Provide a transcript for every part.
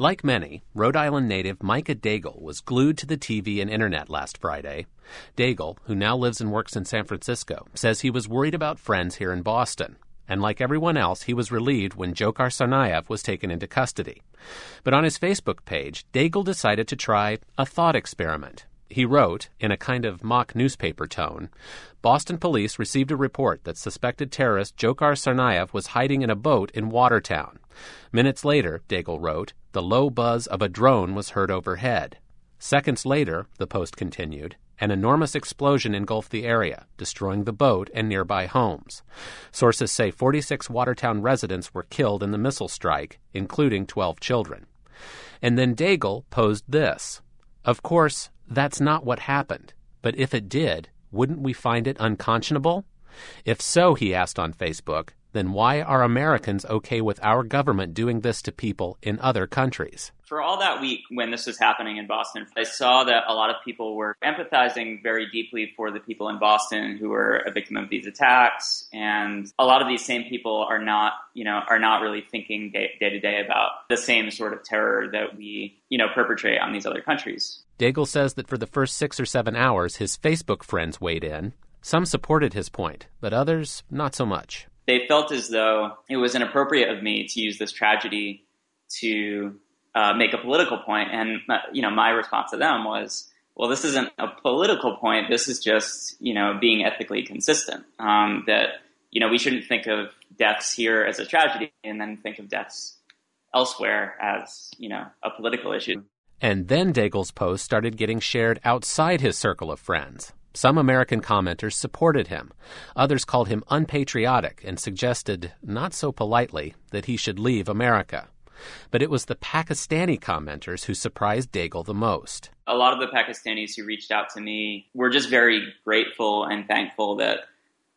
Like many, Rhode Island native Micah Daigle was glued to the TV and internet last Friday. Daigle, who now lives and works in San Francisco, says he was worried about friends here in Boston. And like everyone else, he was relieved when Dzhokhar Tsarnaev was taken into custody. But on his Facebook page, Daigle decided to try a thought experiment. He wrote, in a kind of mock newspaper tone, Boston police received a report that suspected terrorist Dzhokhar Tsarnaev was hiding in a boat in Watertown. Minutes later, Daigle wrote, the low buzz of a drone was heard overhead. Seconds later, the Post continued, an enormous explosion engulfed the area, destroying the boat and nearby homes. Sources say 46 Watertown residents were killed in the missile strike, including 12 children. And then Daigle posed this. Of course, that's not what happened, but if it did, wouldn't we find it unconscionable? If so, he asked on Facebook, then why are Americans okay with our government doing this to people in other countries? For all that week when this was happening in Boston, I saw that a lot of people were empathizing very deeply for the people in Boston who were a victim of these attacks. And a lot of these same people are not, you know, are not really thinking day, day to day about the same sort of terror that we, you know, perpetrate on these other countries. Daigle says that for the first six or seven hours, his Facebook friends weighed in. Some supported his point, but others not so much they felt as though it was inappropriate of me to use this tragedy to uh, make a political point. And uh, you know, my response to them was, "Well, this isn't a political point. This is just you know being ethically consistent. Um, that you know we shouldn't think of deaths here as a tragedy, and then think of deaths elsewhere as you know a political issue." And then Daigle's post started getting shared outside his circle of friends. Some American commenters supported him. Others called him unpatriotic and suggested, not so politely, that he should leave America. But it was the Pakistani commenters who surprised Daigle the most. A lot of the Pakistanis who reached out to me were just very grateful and thankful that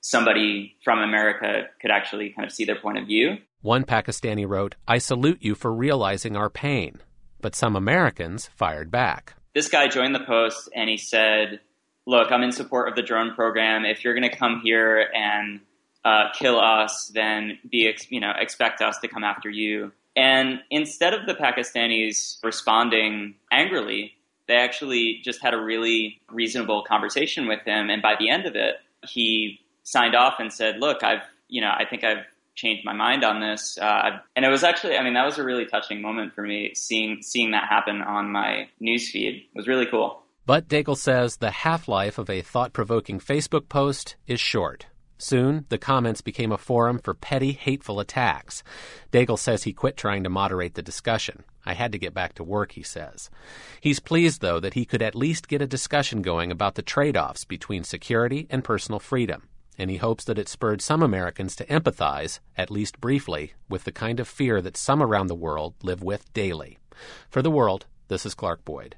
somebody from America could actually kind of see their point of view. One Pakistani wrote, I salute you for realizing our pain. But some Americans fired back. This guy joined the Post and he said, look, I'm in support of the drone program. If you're going to come here and uh, kill us, then be ex- you know expect us to come after you. And instead of the Pakistanis responding angrily, they actually just had a really reasonable conversation with him. And by the end of it, he signed off and said, "Look, I've you know I think I've changed my mind on this." Uh, and it was actually, I mean, that was a really touching moment for me seeing seeing that happen on my newsfeed. It was really cool. But Daigle says the half life of a thought provoking Facebook post is short. Soon, the comments became a forum for petty, hateful attacks. Daigle says he quit trying to moderate the discussion. I had to get back to work, he says. He's pleased, though, that he could at least get a discussion going about the trade offs between security and personal freedom. And he hopes that it spurred some Americans to empathize, at least briefly, with the kind of fear that some around the world live with daily. For the world, this is Clark Boyd.